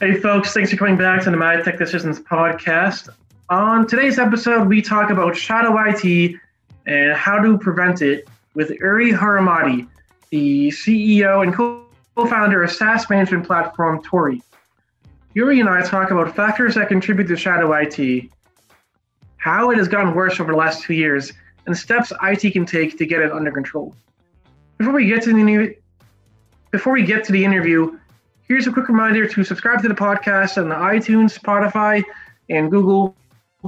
Hey, folks, thanks for coming back to the My Tech Decisions podcast. On today's episode, we talk about shadow IT and how to prevent it with Uri Haramati, the CEO and co founder of SaaS management platform Torii. Uri and I talk about factors that contribute to shadow IT, how it has gotten worse over the last two years, and steps IT can take to get it under control. Before we get to the before we get to the interview, Here's a quick reminder to subscribe to the podcast on the iTunes, Spotify, and Google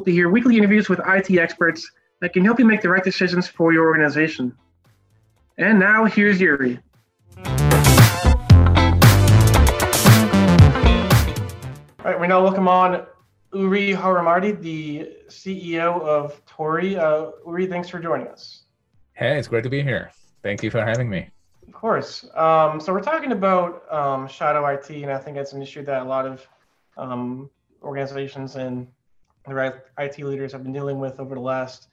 to hear weekly interviews with IT experts that can help you make the right decisions for your organization. And now here's Uri. All right, we now welcome on Uri Haramati, the CEO of Torii. Uh, Uri, thanks for joining us. Hey, it's great to be here. Thank you for having me. Of course. Um, so we're talking about um, shadow IT, and I think it's an issue that a lot of um, organizations and the IT leaders have been dealing with over the last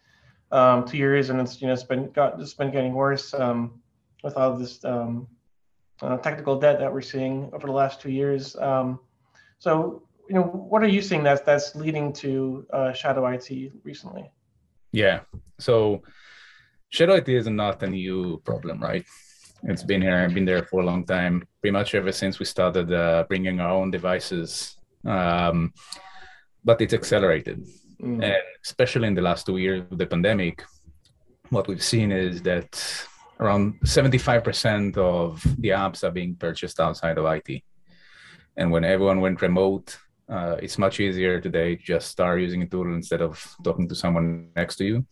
um, two years, and it's you know it's been got it's been getting worse um, with all this um, uh, technical debt that we're seeing over the last two years. so you know, what are you seeing that's that's leading to uh, shadow IT recently? Yeah. So shadow IT is not a new problem, right? It's been here. I've been there for a long time. Pretty much ever since we started uh, bringing our own devices, um, but it's accelerated, mm. and especially in the last two years of the pandemic, what we've seen is that around 75% of the apps are being purchased outside of IT. And when everyone went remote, uh, it's much easier today to just start using a tool instead of talking to someone next to you.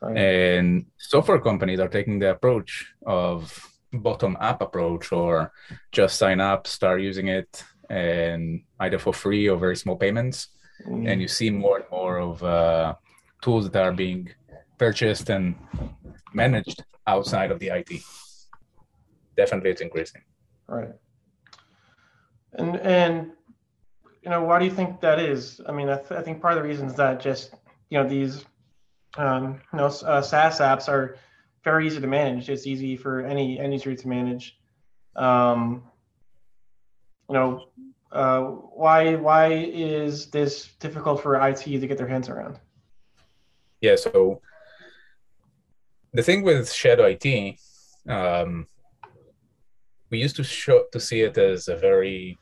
Right. And software companies are taking the approach of bottom up approach or just sign up, start using it, and either for free or very small payments. Mm. And you see more and more of uh, tools that are being purchased and managed outside of the IT. Definitely, it's increasing. Right. And and you know why do you think that is? I mean, I, th- I think part of the reason is that just you know these um, you know uh, SaaS apps are very easy to manage. It's easy for any user to manage. Um, you know, uh, why why is this difficult for IT to get their hands around? Yeah. So the thing with Shadow IT, um, we used to show to see it as a very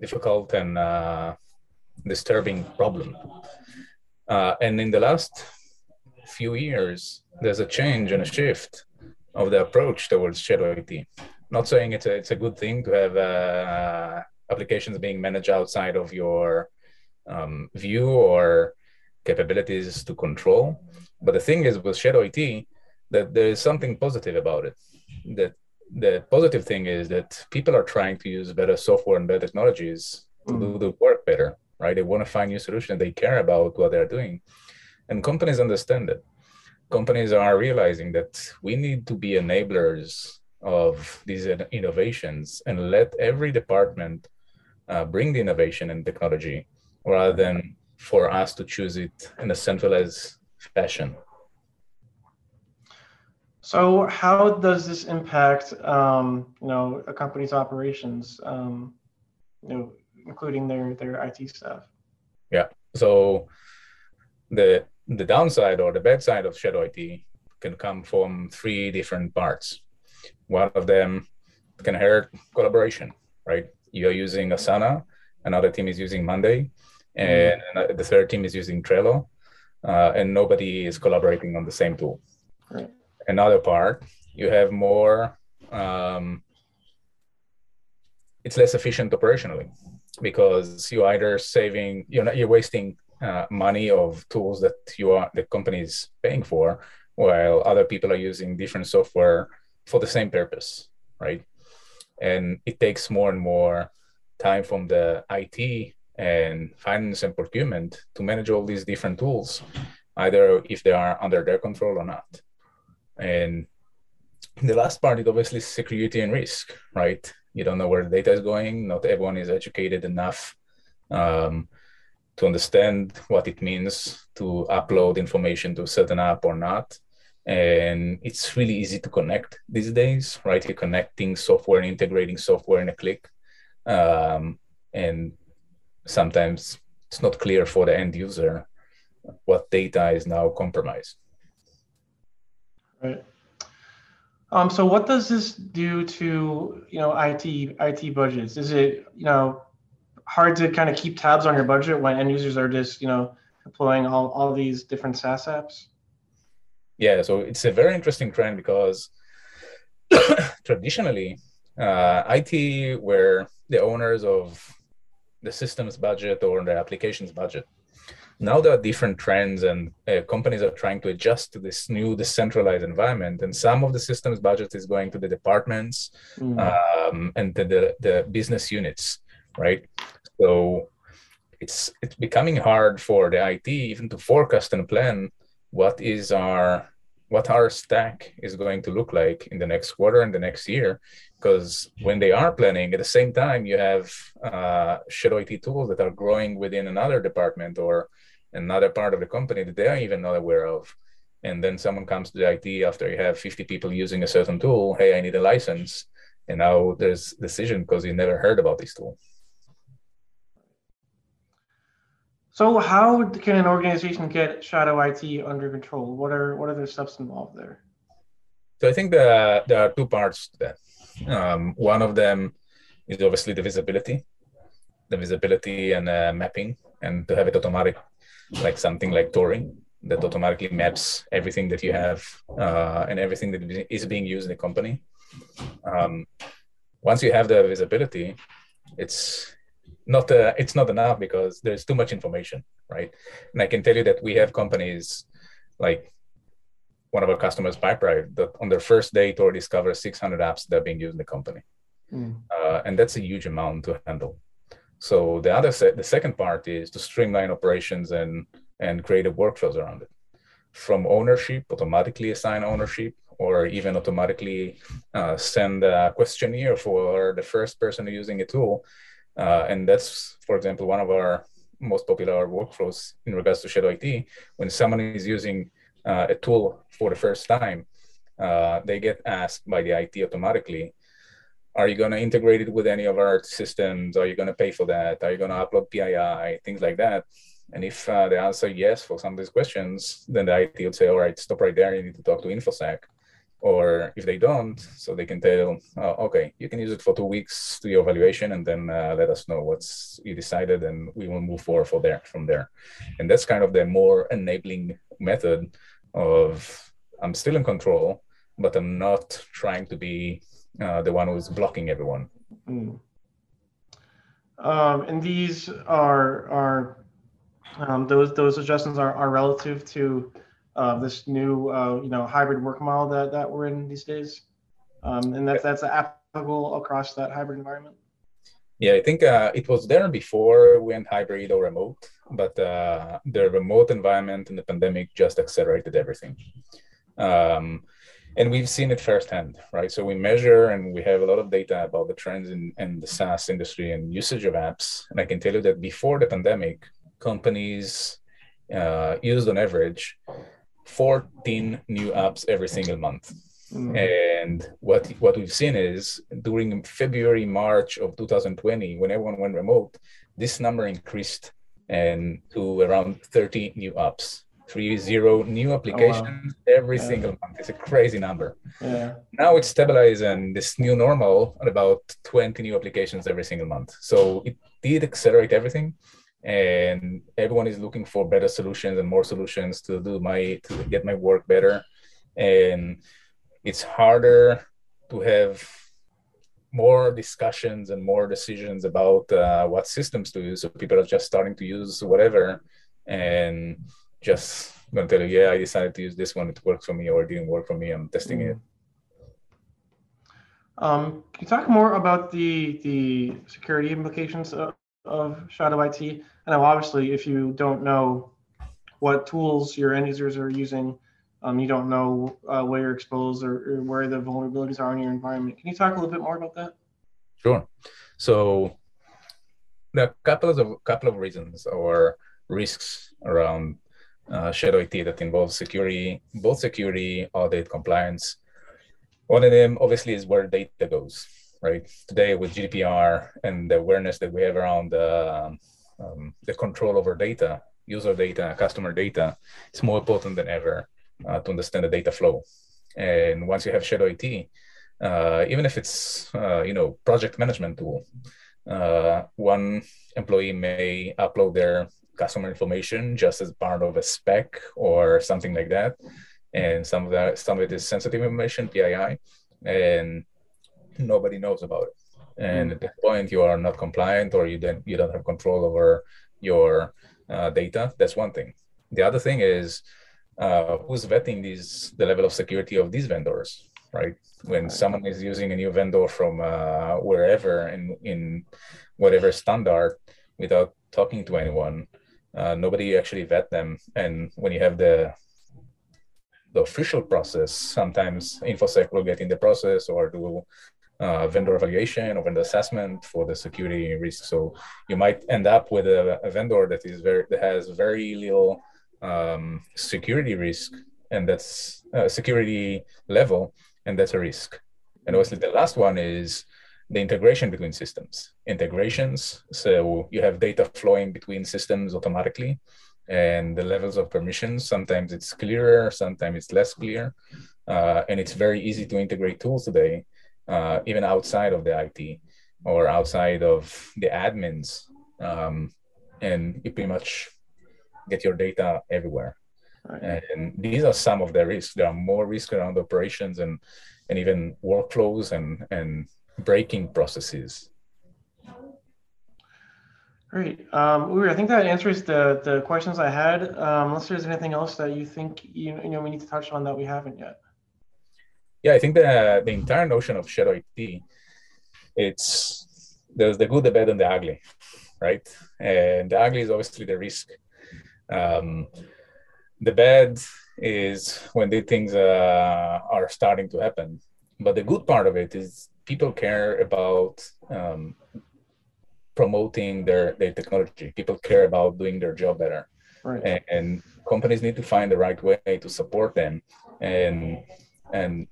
difficult and uh, disturbing problem. Uh, and in the last few years, there's a change and a shift of the approach towards shadow IT. Not saying it's a, it's a good thing to have uh, applications being managed outside of your um, view or capabilities to control. But the thing is with shadow IT that there is something positive about it. That the positive thing is that people are trying to use better software and better technologies to mm. do the work better, right? They want to find new solutions. They care about what they're doing. And companies understand it. Companies are realizing that we need to be enablers of these innovations and let every department uh, bring the innovation and technology rather than for us to choose it in a centralized fashion. So, how does this impact, um, you know, a company's operations, um, you know, including their their IT staff? Yeah. So, the the downside or the bad side of shadow IT can come from three different parts. One of them can hurt collaboration, right? You're using Asana, another team is using Monday, and mm-hmm. the third team is using Trello, uh, and nobody is collaborating on the same tool. Right. Another part, you have more, um, it's less efficient operationally because you're either saving, you're not, you're wasting uh, money of tools that you are the company is paying for, while other people are using different software for the same purpose, right? And it takes more and more time from the IT and finance and procurement to manage all these different tools, either if they are under their control or not. And the last part is obviously security and risk, right? You don't know where the data is going. Not everyone is educated enough um, to understand what it means to upload information to a certain app or not. And it's really easy to connect these days, right? You're connecting software and integrating software in a click. Um, and sometimes it's not clear for the end user what data is now compromised. Right. Um, so what does this do to you know IT IT budgets? Is it you know hard to kind of keep tabs on your budget when end users are just you know deploying all, all these different SaaS apps? Yeah, so it's a very interesting trend because traditionally uh, IT were the owners of the systems budget or the applications budget now there are different trends and uh, companies are trying to adjust to this new decentralized environment and some of the systems budget is going to the departments mm. um, and the, the, the, business units right so it's it's becoming hard for the it even to forecast and plan what is our what our stack is going to look like in the next quarter and the next year because when they are planning at the same time you have uh, shadow it tools that are growing within another department or another part of the company that they are even not aware of. And then someone comes to the IT after you have 50 people using a certain tool. Hey, I need a license. And now there's decision because you never heard about this tool. So how can an organization get shadow IT under control? What are what are the steps involved there? So I think that there are two parts to that. Um, one of them is obviously the visibility, the visibility and uh, mapping, and to have it automatic like something like Torii that automatically maps everything that you have uh, and everything that is being used in the company. Um, once you have the visibility, it's not uh, it's not enough because there's too much information, right? And I can tell you that we have companies like one of our customers, Pipedrive, that on their first day to discover 600 apps that are being used in the company, mm. uh, and that's a huge amount to handle. So the other se- the second part is to streamline operations and and creative workflows around it. From ownership, automatically assign ownership, or even automatically uh, send a questionnaire for the first person using a tool. Uh, and that's, for example, one of our most popular workflows in regards to Shadow IT. When someone is using uh, a tool for the first time, uh, they get asked by the IT automatically are you going to integrate it with any of our systems? Are you going to pay for that? Are you going to upload PII? Things like that. And if uh, the answer yes for some of these questions, then the IT would say, all right, stop right there. You need to talk to InfoSec. Or if they don't, so they can tell, oh, okay, you can use it for two weeks to your evaluation and then uh, let us know what's you decided and we will move forward for there, from there. And that's kind of the more enabling method of I'm still in control, but I'm not trying to be uh, the one who's blocking everyone. Mm. Um, and these are are um, those those adjustments are, are relative to uh, this new uh, you know hybrid work model that, that we're in these days, um, and that's that's applicable across that hybrid environment. Yeah, I think uh, it was there before when hybrid or remote, but uh, the remote environment and the pandemic just accelerated everything. Um, and we've seen it firsthand, right? So we measure and we have a lot of data about the trends in, in the SaaS industry and usage of apps. And I can tell you that before the pandemic, companies uh, used on average 14 new apps every single month. Mm. And what what we've seen is during February, March of 2020, when everyone went remote, this number increased and to around 30 new apps three zero new applications oh, wow. every yeah. single month. It's a crazy number. Yeah. Now it's stabilized and this new normal at about 20 new applications every single month. So it did accelerate everything. And everyone is looking for better solutions and more solutions to do my to get my work better. And it's harder to have more discussions and more decisions about uh, what systems to use. So people are just starting to use whatever, and just gonna tell you, yeah, I decided to use this one. It works for me, or it didn't work for me. I'm testing mm. it. Um, can you talk more about the the security implications of Shadow IT? Know obviously, if you don't know what tools your end users are using, um, you don't know uh, where you're exposed or, or, where the vulnerabilities are in your environment. Can you talk a little bit more about that? Sure. So there are couple of couple of reasons or risks around uh, Shadow IT that involves security, both security, audit, compliance. One of them obviously is where data goes. Right? Today with GDPR and the awareness that we have around um, um, the control over data, user data, customer data, it's more important than ever uh, to understand the data flow. And once you have Shadow IT, uh, even if it's uh, you know project management tool, uh, one employee may upload their customer information just as part of a spec or something like that, and some of that some of it is sensitive information PII, and nobody knows about it. And mm. at that point, you are not compliant, or you then you don't have control over your uh, data. That's one thing. The other thing is uh, who's vetting these the level of security of these vendors, right? When someone is using a new vendor from uh, wherever in in whatever standard without talking to anyone, uh, nobody actually vet them. And when you have the the official process, sometimes InfoSec will get in the process or do uh, vendor evaluation or vendor assessment for the security risk. So you might end up with a, a vendor that is very that has very little um, security risk, and that's uh, security level, and that's a risk. And obviously, the last one is the integration between systems. Integrations, so you have data flowing between systems automatically, and the levels of permissions. Sometimes it's clearer, sometimes it's less clear, uh, and it's very easy to integrate tools today uh, even outside of the IT or outside of the admins. Um, and you pretty much get your data everywhere. Right. And these are some of the risks. There are more risks around operations and, and even workflows and, and breaking processes. Great. Um, Uri, I think that answers the, the questions I had. Um, unless there's anything else that you think you, you know we need to touch on that we haven't yet yeah, I think the the entire notion of shadow IT, it's there's the good, the bad, and the ugly, right? And the ugly is obviously the risk. Um, the bad is when the things uh, are starting to happen, but the good part of it is people care about um, promoting their their technology. People care about doing their job better, right. and, and companies need to find the right way to support them and and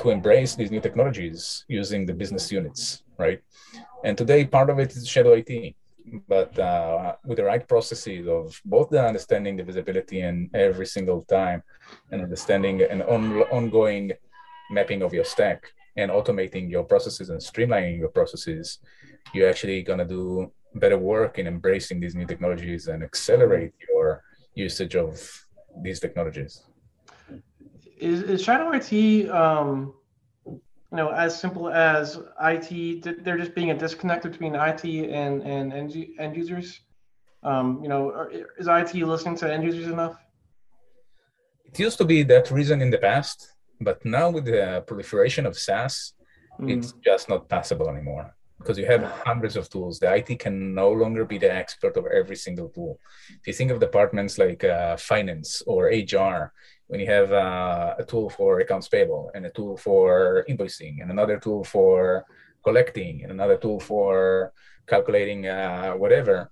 to embrace these new technologies using the business units, right? And today, part of it is shadow IT, but uh, with the right processes of both the understanding the visibility and every single time, and understanding an on, ongoing mapping of your stack and automating your processes and streamlining your processes, you're actually gonna do better work in embracing these new technologies and accelerate your usage of these technologies is, is shadow IT, um, you know, as simple as IT? There just being a disconnect between IT and and end, end users. Um, you know, is IT listening to end users enough? It used to be that reason in the past, but now with the proliferation of SaaS, mm. it's just not possible anymore because you have hundreds of tools. The IT can no longer be the expert of every single tool. If you think of departments like uh, finance or HR, when you have uh, a tool for accounts payable and a tool for invoicing and another tool for collecting and another tool for calculating uh, whatever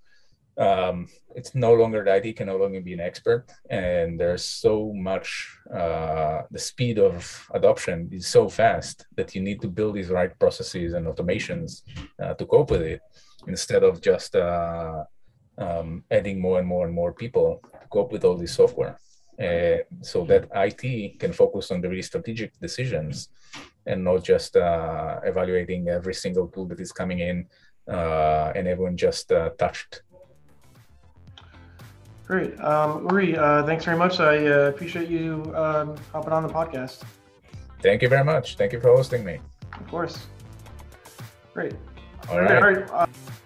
um, it's no longer the IT can no longer be an expert, and there's so much. Uh, the speed of adoption is so fast that you need to build these right processes and automations uh, to cope with it, instead of just uh, um, adding more and more and more people to cope with all this software. Uh, so that IT can focus on the really strategic decisions and not just uh, evaluating every single tool that is coming in uh, and everyone just uh, touched. Great. Um, Uri, uh, thanks very much. I uh, appreciate you um, hopping on the podcast. Thank you very much. Thank you for hosting me. Of course. Great. All right. All right.